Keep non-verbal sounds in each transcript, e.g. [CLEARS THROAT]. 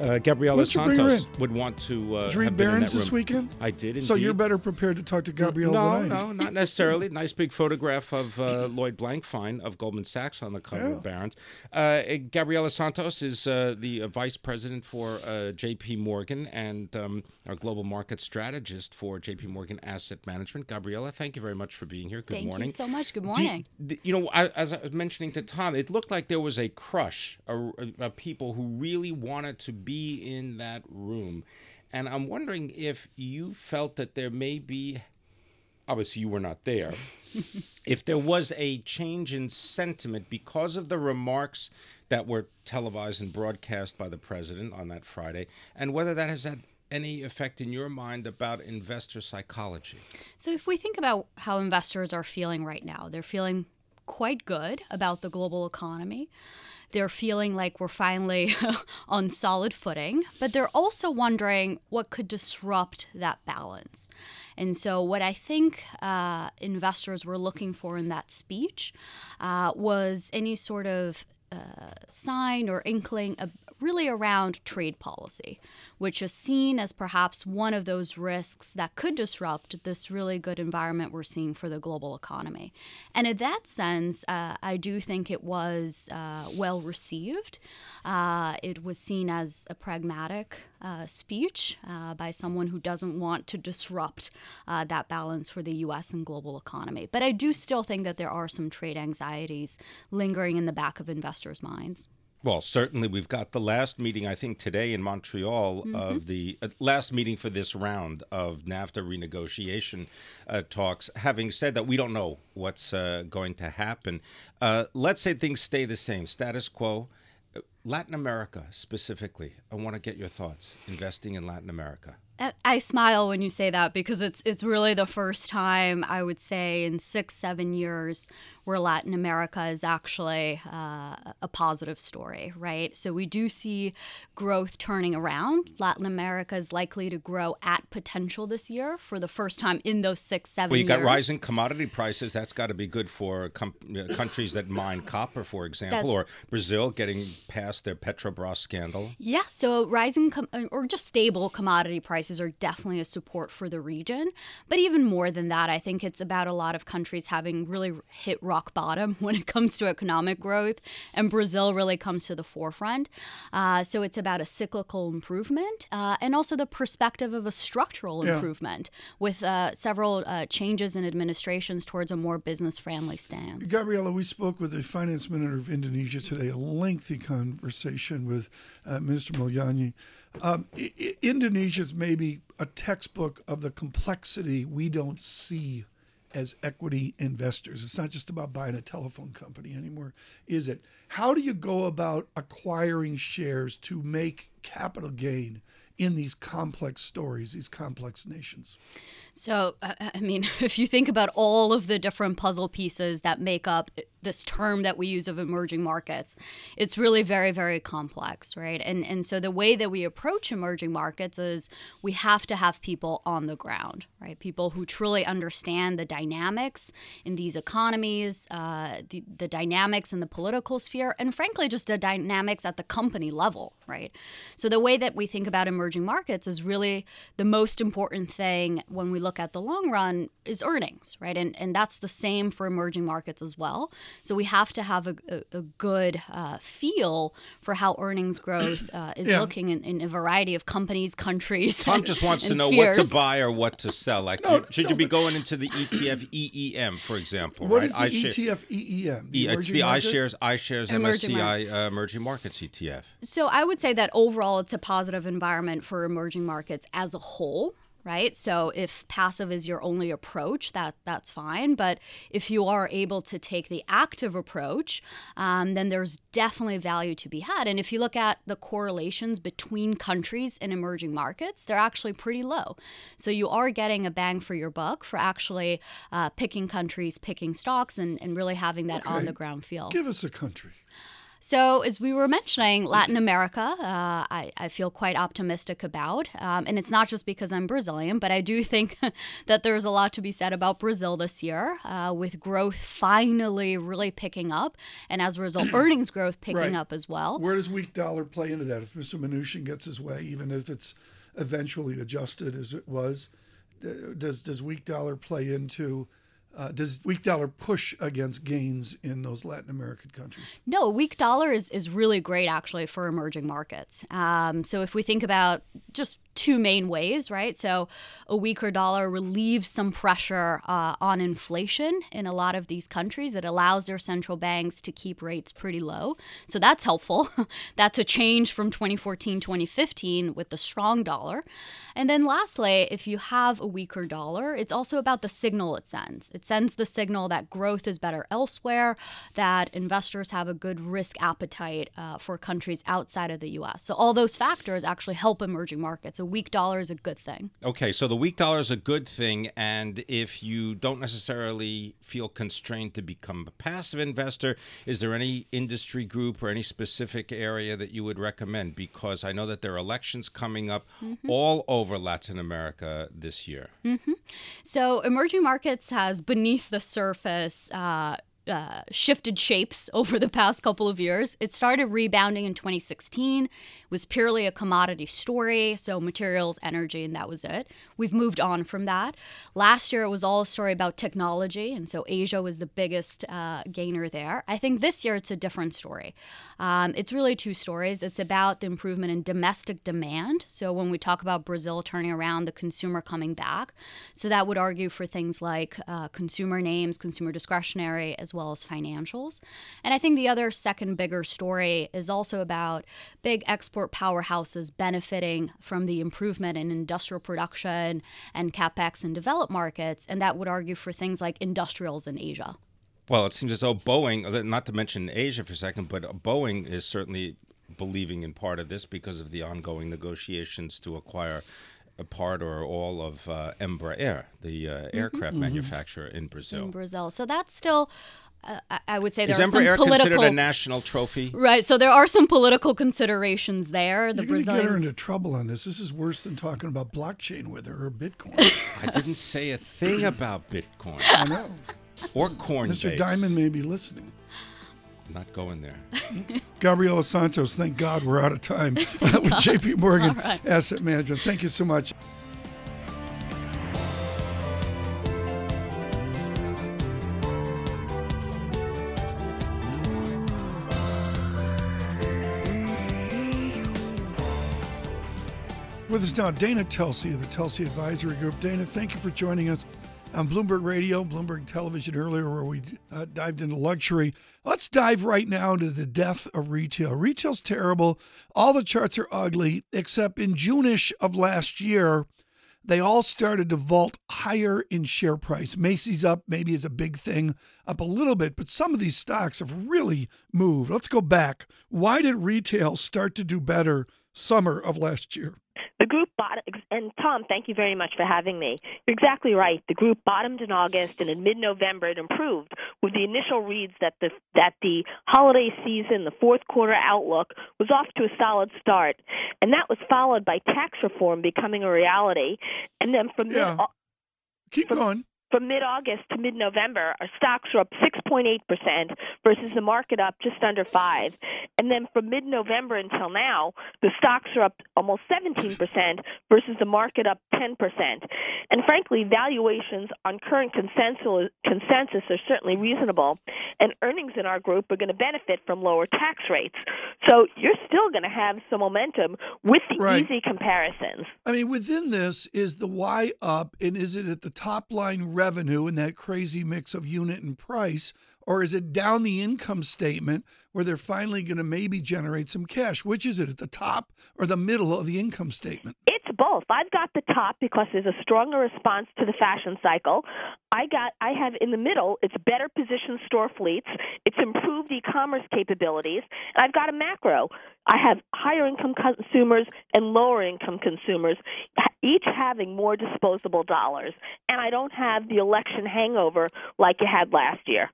uh, Gabriela Santos would want to. Uh, did you read Barron's this weekend? I did. Indeed. So you're better prepared to talk to Gabrielle no, than I No, not necessarily. nice big photograph of uh, Lloyd Blankfein of Goldman Sachs on the cover yeah. of Barron's. Uh, Gabriela Santos is uh, the uh, vice president for J.P. Morgan and um, our global market strategist for J.P. Morgan Asset Management. Gabriela, thank you very much for being here. Good thank morning. Thank you so much. Good morning. You, you, know, I, as I was mentioning to Tom, it looked like there was a crush of people who really wanted to be in that room. And I'm wondering if you felt that there may be, obviously, you were not there, [LAUGHS] if there was a change in sentiment because of the remarks that were televised and broadcast by the president on that Friday, and whether that has had any effect in your mind about investor psychology? So, if we think about how investors are feeling right now, they're feeling quite good about the global economy. They're feeling like we're finally [LAUGHS] on solid footing, but they're also wondering what could disrupt that balance. And so, what I think uh, investors were looking for in that speech uh, was any sort of uh, sign or inkling of, really around trade policy, which is seen as perhaps one of those risks that could disrupt this really good environment we're seeing for the global economy. And in that sense, uh, I do think it was uh, well received. Uh, it was seen as a pragmatic uh, speech uh, by someone who doesn't want to disrupt uh, that balance for the U.S. and global economy. But I do still think that there are some trade anxieties lingering in the back of investors' minds. Well, certainly we've got the last meeting, I think, today in Montreal mm-hmm. of the uh, last meeting for this round of NAFTA renegotiation uh, talks. Having said that, we don't know what's uh, going to happen. Uh, let's say things stay the same, status quo. Uh, Latin America specifically, I want to get your thoughts investing in Latin America. I smile when you say that because it's it's really the first time I would say in six seven years where Latin America is actually uh, a positive story, right? So we do see growth turning around. Latin America is likely to grow at potential this year for the first time in those six seven. Well, you got rising commodity prices. That's got to be good for com- uh, countries that mine copper, for example, That's, or Brazil getting past their Petrobras scandal. Yeah. So rising com- uh, or just stable commodity prices prices are definitely a support for the region. But even more than that, I think it's about a lot of countries having really hit rock bottom [LAUGHS] when it comes to economic growth, and Brazil really comes to the forefront. Uh, so it's about a cyclical improvement uh, and also the perspective of a structural yeah. improvement with uh, several uh, changes in administrations towards a more business friendly stance. Gabriela, we spoke with the finance minister of Indonesia today, a lengthy conversation with uh, Minister Mulyani. Um, Indonesia is maybe a textbook of the complexity we don't see as equity investors. It's not just about buying a telephone company anymore, is it? How do you go about acquiring shares to make capital gain in these complex stories, these complex nations? So, uh, I mean, [LAUGHS] if you think about all of the different puzzle pieces that make up this term that we use of emerging markets, it's really very, very complex, right? And and so the way that we approach emerging markets is we have to have people on the ground, right? People who truly understand the dynamics in these economies, uh, the the dynamics in the political sphere, and frankly, just the dynamics at the company level, right? So the way that we think about emerging markets is really the most important thing when we look at the long run is earnings, right? And and that's the same for emerging markets as well. So we have to have a, a, a good uh, feel for how earnings growth uh, is yeah. looking in, in, a variety of companies, countries. Tom and, just wants to know spheres. what to buy or what to sell. Like, no, should no, you be going into the ETF EEM, for example? What right? is the ETF EEM? The it's the iShares iShares emerging MSCI uh, emerging markets ETF. So I would say that overall, it's a positive environment for emerging markets as a whole right? So if passive is your only approach, that that's fine. But if you are able to take the active approach, um, then there's definitely value to be had. And if you look at the correlations between countries and emerging markets, they're actually pretty low. So you are getting a bang for your buck for actually uh, picking countries, picking stocks, and, and really having that Okay. on the ground feel. Give us a country. So, as we were mentioning, Latin America, uh, I, I feel quite optimistic about. Um, and it's not just because I'm Brazilian, but I do think [LAUGHS] that there's a lot to be said about Brazil this year, uh, with growth finally really picking up. And as a result, [CLEARS THROAT] earnings growth picking Right. up as well. Where does weak dollar play into that? If Mr. Mnuchin gets his way, even if it's eventually adjusted as it was, does does weak dollar play into? Uh, does weak dollar push against gains in those Latin American countries? No, weak dollar is, is really great actually for emerging markets. Um, so if we think about just two main ways, right? So a weaker dollar relieves some pressure uh, on inflation in a lot of these countries. It allows their central banks to keep rates pretty low. So that's helpful. [LAUGHS] that's a change from 2014, 2015 with the strong dollar. And then lastly, if you have a weaker dollar, it's also about the signal it sends. It sends the signal that growth is better elsewhere, that investors have a good risk appetite uh, for countries outside of the US. So all those factors actually help emerging markets. Weak dollar is a good thing. Okay, so the weak dollar is a good thing, and if you don't necessarily feel constrained to become a passive investor, is there any industry group or any specific area that you would recommend? Because I know that there are elections coming up all over Latin America this year. So, emerging markets has beneath the surface uh, uh, shifted shapes [LAUGHS] over the past couple of years. It started rebounding in 2016, was purely a commodity story, so materials, energy, and that was it. We've moved on from that. Last year, it was all a story about technology, and so Asia was the biggest uh, gainer there. I think this year it's a different story. Um, it's really two stories. It's about the improvement in domestic demand. So when we talk about Brazil turning around, the consumer coming back, so that would argue for things like uh, consumer names, consumer discretionary, as well as financials. And I think the other second bigger story is also about big export powerhouses benefiting from the improvement in industrial production and capex in developed markets, and that would argue for things like industrials in Asia. Well, it seems as though Boeing, uh, not to mention Asia for a second, but Boeing is certainly believing in part of this because of the ongoing negotiations to acquire a part or all of uh, Embraer, the uh, aircraft manufacturer in Brazil. in Brazil. So that's still, uh, I- I would say, there Is are some Embraer political. considered a national trophy? Right, so there are some political considerations there. The You're going to get her into trouble on this. This is worse than talking about blockchain with her or Bitcoin. [LAUGHS] I didn't say a thing about Bitcoin I know. or Coinbase. Mr. Dimon may be listening. I'm not going there. [LAUGHS] Gabriela Santos, thank God we're out of time [LAUGHS] with JP Morgan Asset Management. Thank you so much. With us now, Dana Telsey of the Telsey Advisory Group. Dana, thank you for joining us on Bloomberg Radio, Bloomberg Television earlier, where we uh, dived into luxury. Let's dive right now into the death of retail. Retail's terrible. All the charts are ugly, except in June-ish of last year, they all started to vault higher in share price. Macy's up, maybe is a big thing, up a little bit, but some of these stocks have really moved. Let's go back. Why did retail start to do better summer of last year? The group bottom, and Tom, thank you very much for having me. You're exactly right. The group bottomed in August, and in mid-November it improved with the initial reads that the that the holiday season, the fourth quarter outlook, was off to a solid start, and that was followed by tax reform becoming a reality, and then from Yeah. mid Keep From- going. From mid-August to mid-November, our stocks were up 6.8% versus the market up just under 5. And then from mid-November until now, the stocks are up almost 17% versus the market up 10%. And frankly, valuations on current consensus consensus are certainly reasonable, and earnings in our group are going to benefit from lower tax rates. So you're still going to have some momentum with the Right. easy comparisons. I mean, within this is the Y up, and is it at the top line revenue in that crazy mix of unit and price, or is it down the income statement where they're finally going to maybe generate some cash? Which is it, at the top or the middle of the income statement? It's both. I've got the top because there's a stronger response to the fashion cycle. I got I have in the middle, it's better positioned store fleets, it's improved e-commerce capabilities, and I've got a macro. I have higher income consumers and lower income consumers each having more disposable dollars, and I don't have the election hangover like you had last year.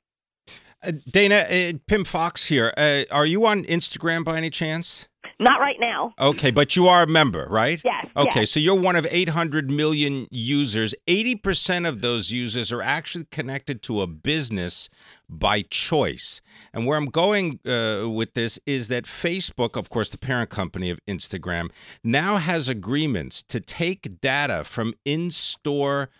Uh, Dana, uh, Pimm Fox here. Uh, are you on Instagram by any chance? Not right now. Okay, but you are a member, right? Yes. Okay, yes. so you're one of 800 million users. 80% of those users are actually connected to a business by choice. And where I'm going uh, with this is that Facebook, of course, the parent company of Instagram, now has agreements to take data from in store.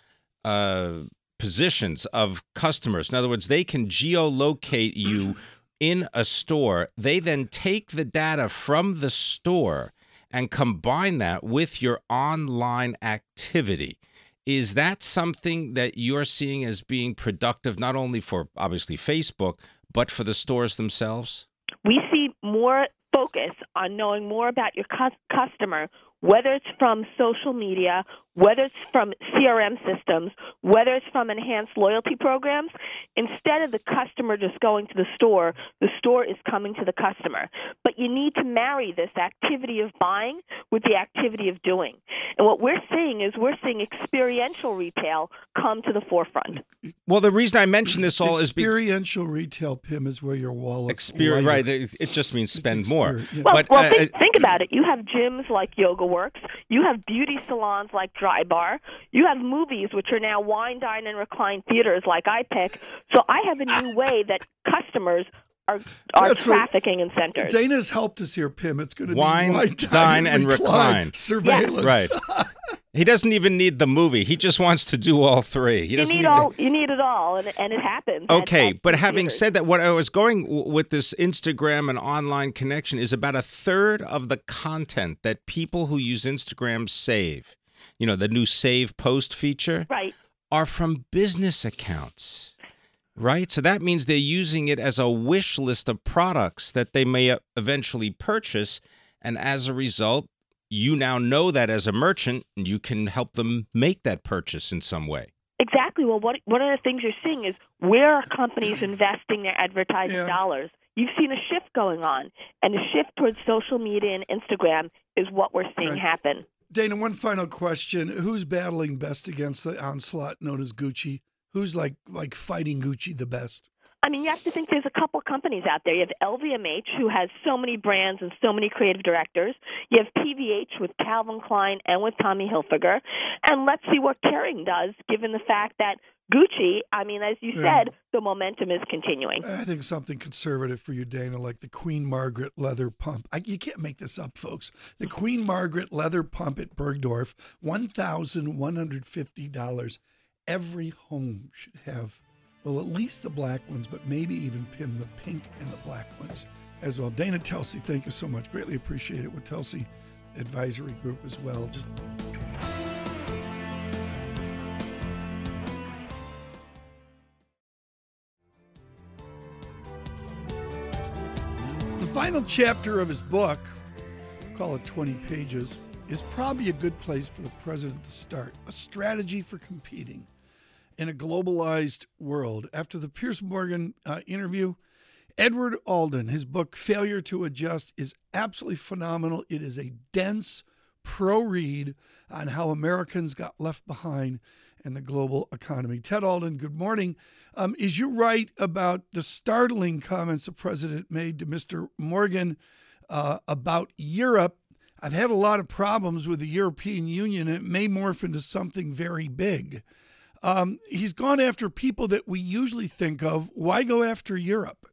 Uh, positions of customers. In other words, they can geolocate you [CLEARS THROAT] in a store. They then take the data from the store and combine that with your online activity. Is that something that you're seeing as being productive, not only for obviously Facebook, but for the stores themselves? We see more focus on knowing more about your customer, whether it's from social media whether it's from CRM systems, whether it's from enhanced loyalty programs, instead of the customer just going to the store, the store is coming to the customer. But you need to marry this activity of buying with the activity of doing. And what we're seeing is we're seeing experiential retail come to the forefront. Well, the reason I mention this all experiential is experiential retail, Pimm, is where your wallet. Experience, right? It just means spend more. Yeah. Well, but well uh, think, think about it. You have gyms like Yoga Works. You have beauty salons like Drybar. You have movies, which are now wine, dine, and recline theaters like iPic. So I have a new way that customers are are That's what- trafficking in centers. Dana's helped us here, Pimm. It's going to Wine, be wine, dine, and recline. [LAUGHS] surveillance. Right. He doesn't even need the movie. He just wants to do all three. He you doesn't need need all. the- You need it all, and and it happens. at- Okay, at but having theaters. said that, what I was going w- with this Instagram and online connection is about a third of the content that people who use Instagram save, you know, the new save post feature, right. are from business accounts. Right? So that means they're using it as a wish list of products that they may eventually purchase. And as a result, you now know that as a merchant, and you can help them make that purchase in some way. Exactly. Well, what one of the things you're seeing is where are companies [CLEARS THROAT] investing their advertising Yeah. dollars? You've seen a shift going on, and the shift towards social media and Instagram is what we're seeing Right. happen. Dana, one final question: Who's battling best against the onslaught known as Gucci? Who's like like fighting Gucci the best? I mean, you have to think there's a couple companies out there. You have LVMH, who has so many brands and so many creative directors. You have PVH with Calvin Klein and with Tommy Hilfiger. And let's see what Kering does, given the fact that Gucci, I mean, as you Yeah. said, the momentum is continuing. I think something conservative for you, Dana, like the Queen Margaret leather pump. I, you can't make this up, folks. The Queen Margaret leather pump at Bergdorf, one thousand one hundred fifty dollars. Every home should have, well, at least the black ones, but maybe even pin the pink and the black ones as well. Dana Telsey, thank you so much. Greatly appreciate it with Telsey Advisory Group as well. Just final chapter of his book, call it 20 pages, is probably a good place for the president to start. A strategy for competing in a globalized world. After the Piers Morgan uh, interview, Edward Alden, his book Failure to Adjust, is absolutely phenomenal. It is a dense pro read on how Americans got left behind in the global economy. Ted Alden, good morning. Um, is you right about the startling comments the president made to Mr. Morgan uh, about Europe? I've had a lot of problems with the European Union, and it may morph into something very big. Um, he's gone after people that we usually think of. Why go after Europe?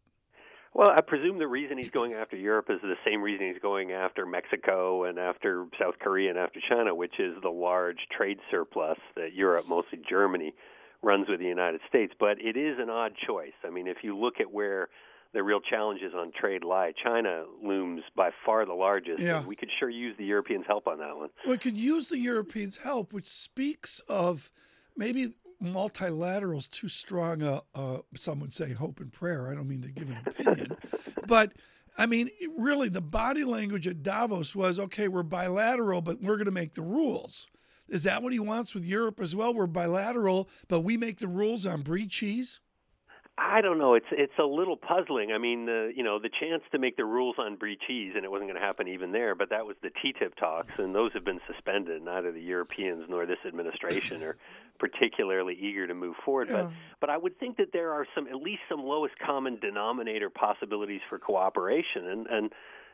Well, I presume the reason he's going after Europe is the same reason he's going after Mexico and after South Korea and after China, which is the large trade surplus that Europe, mostly Germany, runs with the United States. But it is an odd choice. I mean, if you look at where the real challenges on trade lie, China looms by far the largest. Yeah. We could sure use the Europeans' help on that one. We could use the Europeans' help, which speaks of maybe multilateral's too strong a, uh, some would say hope and prayer. I don't mean to give an opinion, [LAUGHS] but I mean, really, the body language at Davos was okay, we're bilateral, but we're going to make the rules. Is that what he wants with Europe as well? We're bilateral, but we make the rules on brie cheese? I don't know. It's it's a little puzzling. I mean, the you know the chance to make the rules on brie cheese, and it wasn't going to happen even there. But that was the TTIP talks, and those have been suspended. Neither the Europeans nor this administration are particularly eager to move forward. Yeah. But but I would think that there are some at least some lowest common denominator possibilities for cooperation, and and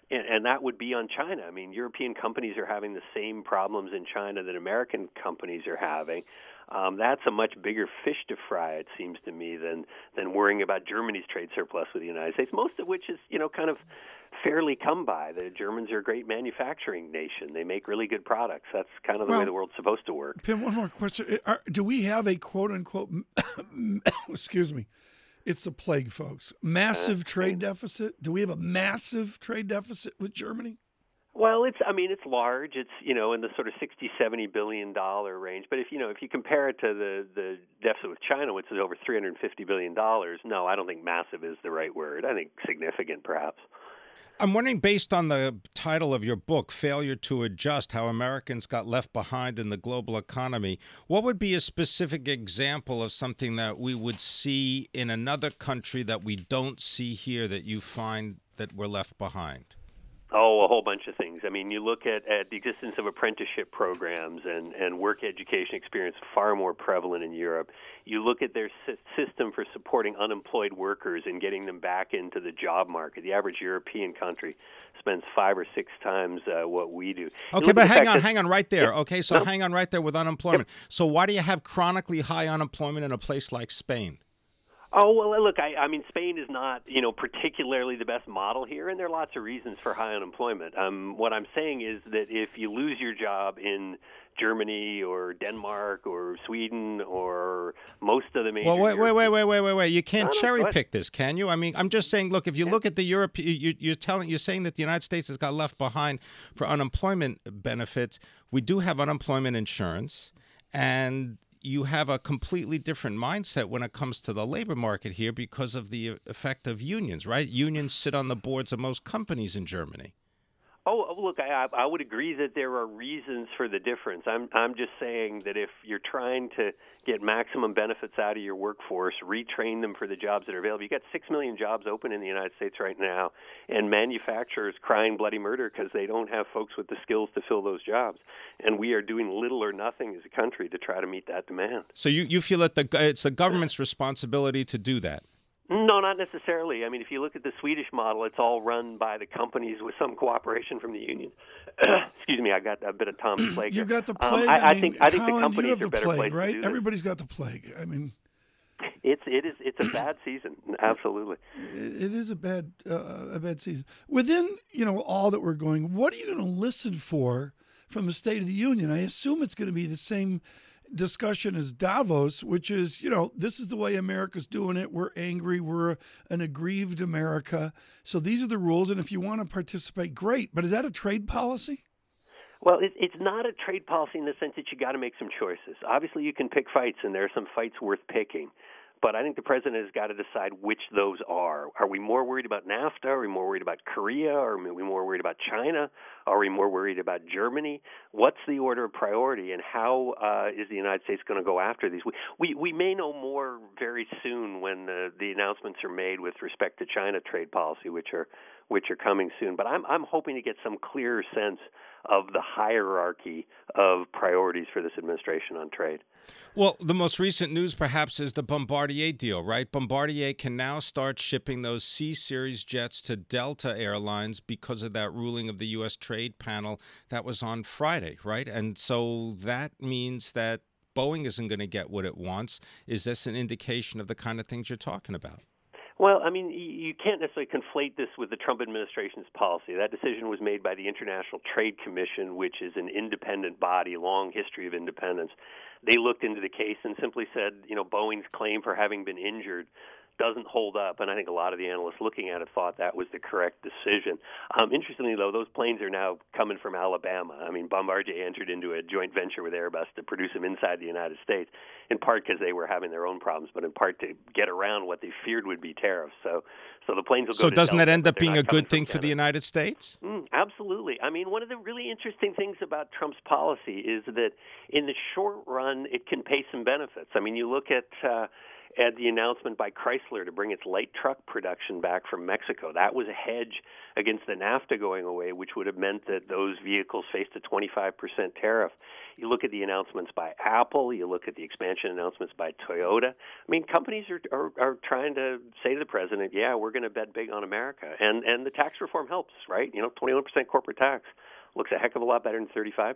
and, that would be on China. I mean, European companies are having the same problems in China that American companies are having um, that's a much bigger fish to fry, it seems to me, than than worrying about Germany's trade surplus with the United States. Most of which is, you know, kind of fairly come by. The Germans are a great manufacturing nation. They make really good products. That's kind of the well, way the world's supposed to work. Pimm, one more question: Are, Do we have a quote unquote? [COUGHS] excuse me. It's a plague, folks. Massive uh, trade deficit. Do we have a massive trade deficit with Germany? Well, it's I mean it's large. It's you know in the sort of 60 70 billion dollar range. But if you know if you compare it to the the deficit with China, which is over 350 billion dollars, no, I don't think massive is the right word. I think significant perhaps. I'm wondering, based on the title of your book, Failure to Adjust How Americans Got Left Behind in the Global Economy, what would be a specific example of something that we would see in another country that we don't see here that you find that we're left behind? Oh, a whole bunch of things. I mean, you look at, at the existence of apprenticeship programs and, and work education experience far more prevalent in Europe. You look at their system for supporting unemployed workers and getting them back into the job market. The average European country spends five or six times uh, what we do. Okay, but hang on, hang on right there. Yeah, okay, so no, hang on right there with unemployment. Yep. So why do you have chronically high unemployment in a place like Spain? Oh well, look, I, I mean, Spain is not, you know, particularly the best model here, and there are lots of reasons for high unemployment. Um, what I'm saying is that if you lose your job in Germany or Denmark or Sweden or most of the major. Well, wait, wait, wait, wait, wait, wait, wait. You can't cherry pick this, can you? I mean, I'm just saying. Look, if you yeah. look at the Europe, you, you're telling, you're saying that the United States has got left behind for unemployment benefits. We do have unemployment insurance, and you have a completely different mindset when it comes to the labor market here because of the effect of unions, right? Unions sit on the boards of most companies in Germany. Oh, oh, look, I, I would agree that there are reasons for the difference. I'm I'm just saying that if you're trying to get maximum benefits out of your workforce, retrain them for the jobs that are available. You've got six million jobs open in the United States right now, and manufacturers crying bloody murder because they don't have folks with the skills to fill those jobs. And we are doing little or nothing as a country to try to meet that demand. So you you feel that the it's the government's responsibility to do that. No, not necessarily. I mean, if you look at the Swedish model, it's all run by the companies with some cooperation from the union. [COUGHS] Excuse me, I got a bit of Tom's [CLEARS THROAT] plague. You got the um, plague. Um, I, I, mean, think I think Colin, the companies you have are better plague, right? Everybody's got the plague. I mean, it's it is it's a [CLEARS THROAT] bad season. Absolutely, it is a bad uh, a bad season. Within you know all that we're going, what are you going to listen for from the State of the Union? I assume it's going to be the same discussion is Davos, which is, you know, this is the way America's doing it. We're angry. We're an aggrieved America. So these are the rules. And if you want to participate, great. But is that a trade policy? Well, it, it's not a trade policy in the sense that you got to make some choices. Obviously, you can pick fights, and there are some fights worth picking. But I think the president has got to decide which those are. Are we more worried about NAFTA? Are we more worried about Korea? Are we more worried about China? Are we more worried about Germany? What's the order of priority, and how uh, is the United States going to go after these? We, we we may know more very soon when the the announcements are made with respect to China trade policy, which are which are coming soon. But I'm I'm hoping to get some clearer sense of the hierarchy of priorities for this administration on trade. Well, the most recent news perhaps is the Bombardier deal, right? Bombardier can now start shipping those C series jets to Delta Airlines because of that ruling of the US trade panel that was on Friday, right? And so that means that Boeing isn't going to get what it wants. Is this an indication of the kind of things you're talking about? Well, I mean, you can't necessarily conflate this with the Trump administration's policy. That decision was made by the International Trade Commission, which is an independent body, long history of independence. They looked into the case and simply said, you know, Boeing's claim for having been injured doesn't hold up, and I think a lot of the analysts looking at it thought that was the correct decision. Um, interestingly, though, those planes are now coming from Alabama. I mean, Bombardier entered into a joint venture with Airbus to produce them inside the United States, in part because they were having their own problems, but in part to get around what they feared would be tariffs. So, so the planes will go. So doesn't Delta, that end up being a good thing for the United States? Mm, absolutely. I mean, one of the really interesting things about Trump's policy is that in the short run, it can pay some benefits. I mean, you look at. Uh, at the announcement by Chrysler to bring its light truck production back from Mexico. That was a hedge against the NAFTA going away, which would have meant that those vehicles faced a 25% tariff. You look at the announcements by Apple, you look at the expansion announcements by Toyota. I mean, companies are are, are trying to say to the president, "Yeah, we're going to bet big on America," and and the tax reform helps, right? You know, 21% corporate tax looks a heck of a lot better than 35%.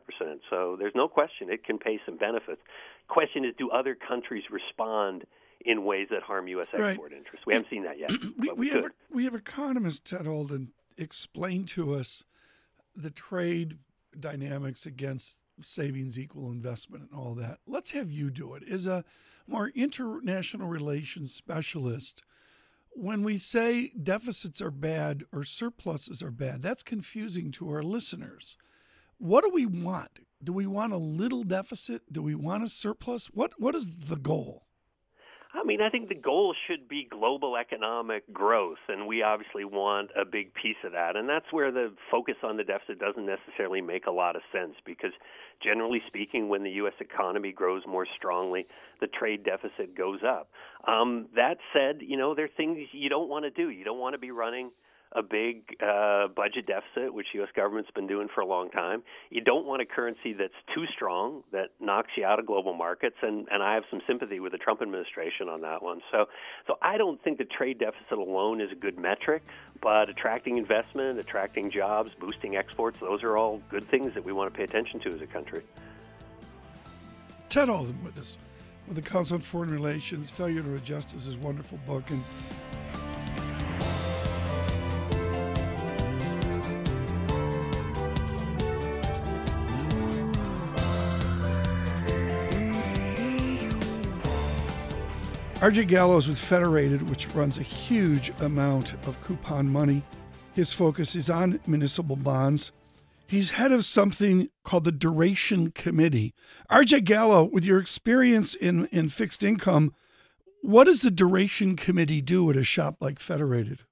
So there's no question it can pay some benefits. Question is, do other countries respond? In ways that harm U.S. export right. interests. We haven't seen that yet. [CLEARS THROAT] we, we, we have we have economist Ted Alden explain to us the trade dynamics against savings equal investment and all that. Let's have you do it. As a more international relations specialist, when we say deficits are bad or surpluses are bad, that's confusing to our listeners. What do we want? Do we want a little deficit? Do we want a surplus? What what is the goal? I mean, I think the goal should be global economic growth, and we obviously want a big piece of that. And that's where the focus on the deficit doesn't necessarily make a lot of sense because, generally speaking, when the U.S. economy grows more strongly, the trade deficit goes up. Um, that said, you know, there are things you don't want to do. You don't want to be running a big uh, budget deficit, which the U.S. government's been doing for a long time. You don't want a currency that's too strong that knocks you out of global markets, and, and I have some sympathy with the Trump administration on that one. So, so I don't think the trade deficit alone is a good metric, but attracting investment, attracting jobs, boosting exports, those are all good things that we want to pay attention to as a country. Ted Alden with us with the Council on Foreign Relations. Failure to Adjust is his wonderful book, and RJ Gallo with Federated, which runs a huge amount of coupon money. His focus is on municipal bonds. He's head of something called the Duration Committee. RJ Gallo, with your experience in, in fixed income, what does the Duration Committee do at a shop like Federated?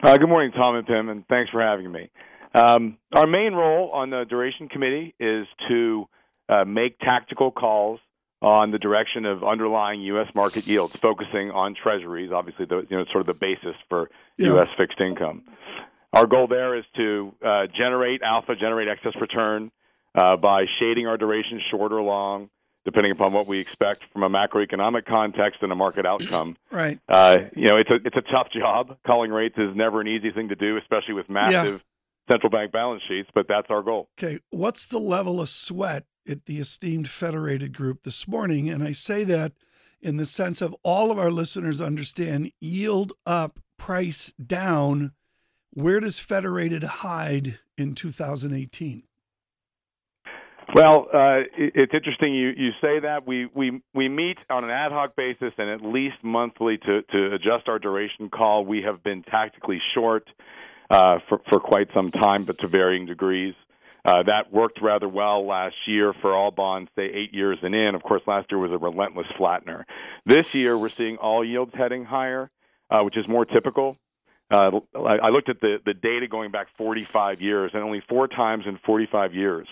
Uh, good morning, Tom and Pimm, and thanks for having me. Um, our main role on the Duration Committee is to uh, make tactical calls on the direction of underlying U.S. market yields, focusing on treasuries, obviously, the, you know, sort of the basis for yeah. U.S. fixed income. Our goal there is to uh, generate alpha, generate excess return uh, by shading our duration short or long, depending upon what we expect from a macroeconomic context and a market outcome. [CLEARS THROAT] right. Uh, you know, it's a it's a tough job. Calling rates is never an easy thing to do, especially with massive yeah. central bank balance sheets. But that's our goal. Okay, what's the level of sweat at the esteemed Federated Group this morning. And I say that in the sense of all of our listeners understand yield up, price down. Where does Federated hide in 2018? Well, uh, it's interesting you, you say that. We, we, we meet on an ad hoc basis and at least monthly to, to adjust our duration call. We have been tactically short uh, for, for quite some time, but to varying degrees. Uh, that worked rather well last year for all bonds, say eight years and in. Of course, last year was a relentless flattener. This year, we're seeing all yields heading higher, uh, which is more typical. Uh, I looked at the, the data going back 45 years, and only four times in 45 years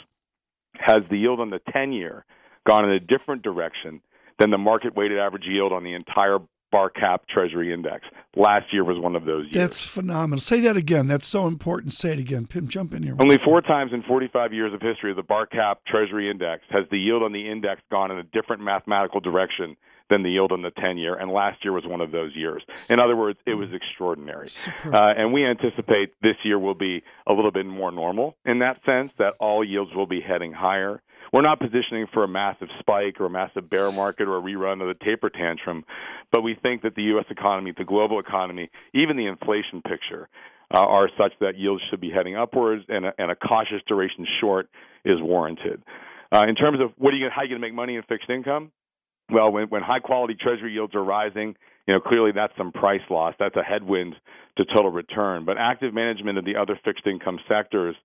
has the yield on the 10 year gone in a different direction than the market weighted average yield on the entire Barcap treasury index. Last year was one of those years. That's phenomenal. Say that again. That's so important. Say it again. Pimm, jump in here. Only four times in 45 years of history of the Barcap treasury index has the yield on the index gone in a different mathematical direction than the yield on the 10 year, and last year was one of those years. In other words, it was extraordinary. Uh, and we anticipate this year will be a little bit more normal in that sense, that all yields will be heading higher. We're not positioning for a massive spike or a massive bear market or a rerun of the taper tantrum, but we think that the U.S. economy, the global economy, even the inflation picture, uh, are such that yields should be heading upwards, and a, and a cautious duration short is warranted. Uh, in terms of what are you, how are you going to make money in fixed income? Well, when, when high quality treasury yields are rising you know, clearly that's some price loss. That's a headwind to total return. But active management of the other fixed income sectors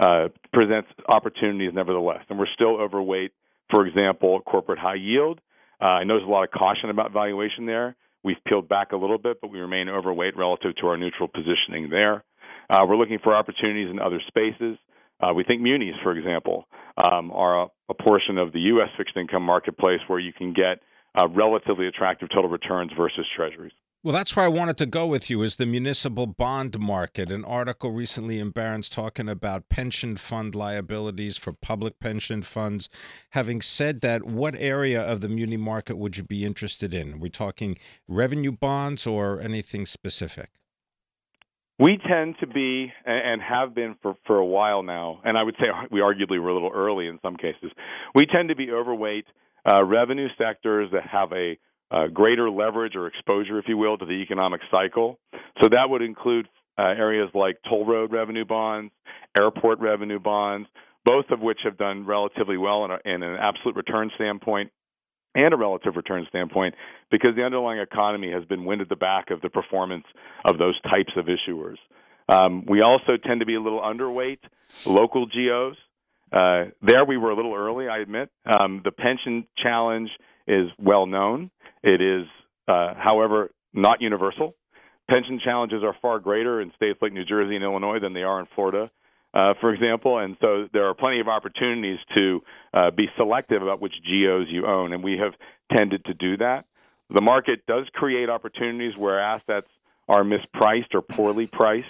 uh, presents opportunities nevertheless. And we're still overweight, for example, corporate high yield. Uh, I know there's a lot of caution about valuation there. We've peeled back a little bit, but we remain overweight relative to our neutral positioning there. Uh, we're looking for opportunities in other spaces. Uh, we think munis, for example, um, are a, a, portion of the U.S. fixed income marketplace where you can get uh, relatively attractive total returns versus treasuries. Well, that's where I wanted to go with you is the municipal bond market. An article recently in Barron's talking about pension fund liabilities for public pension funds. Having said that, what area of the muni market would you be interested in? Are we talking revenue bonds or anything specific? We tend to be, and have been for, for a while now, and I would say [LAUGHS] we arguably were a little early in some cases. We tend to be overweight uh, revenue sectors that have a uh, greater leverage or exposure, if you will, to the economic cycle. So that would include uh, areas like toll road revenue bonds, airport revenue bonds, both of which have done relatively well in, a, in an absolute return standpoint and a relative return standpoint because the underlying economy has been wind at the back of the performance of those types of issuers. Um, we also tend to be a little underweight local GOs. Uh, there we were a little early, I admit. Um, the pension challenge is well known. It is, uh, however, not universal. Pension challenges are far greater in states like New Jersey and Illinois than they are in Florida uh, for example. And so there are plenty of opportunities to uh, be selective about which GOs you own, and we have tended to do that. The market does create opportunities where assets are mispriced or poorly priced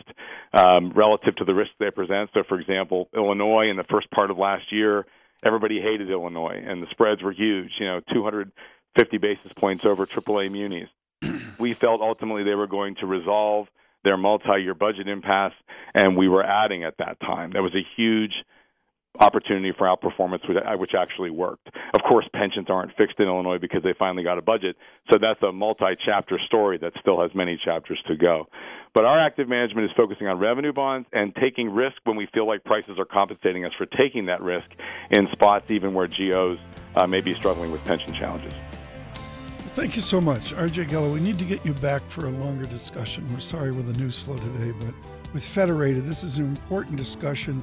um, relative to the risks they present. So, for example, Illinois in the first part of last year, everybody hated Illinois, and the spreads were huge. You know, 250 basis points over AAA munis. [CLEARS THROAT] we felt ultimately they were going to resolve their multi-year budget impasse, and we were adding at that time. That was a huge opportunity for outperformance, which actually worked. Of course, pensions aren't fixed in Illinois because they finally got a budget, so that's a multi-chapter story that still has many chapters to go. But our active management is focusing on revenue bonds and taking risk when we feel like prices are compensating us for taking that risk in spots even where GOs uh, may be struggling with pension challenges. Thank you so much, RJ Gallo. We need to get you back for a longer discussion. We're sorry with the news flow today, but with Federated, this is an important discussion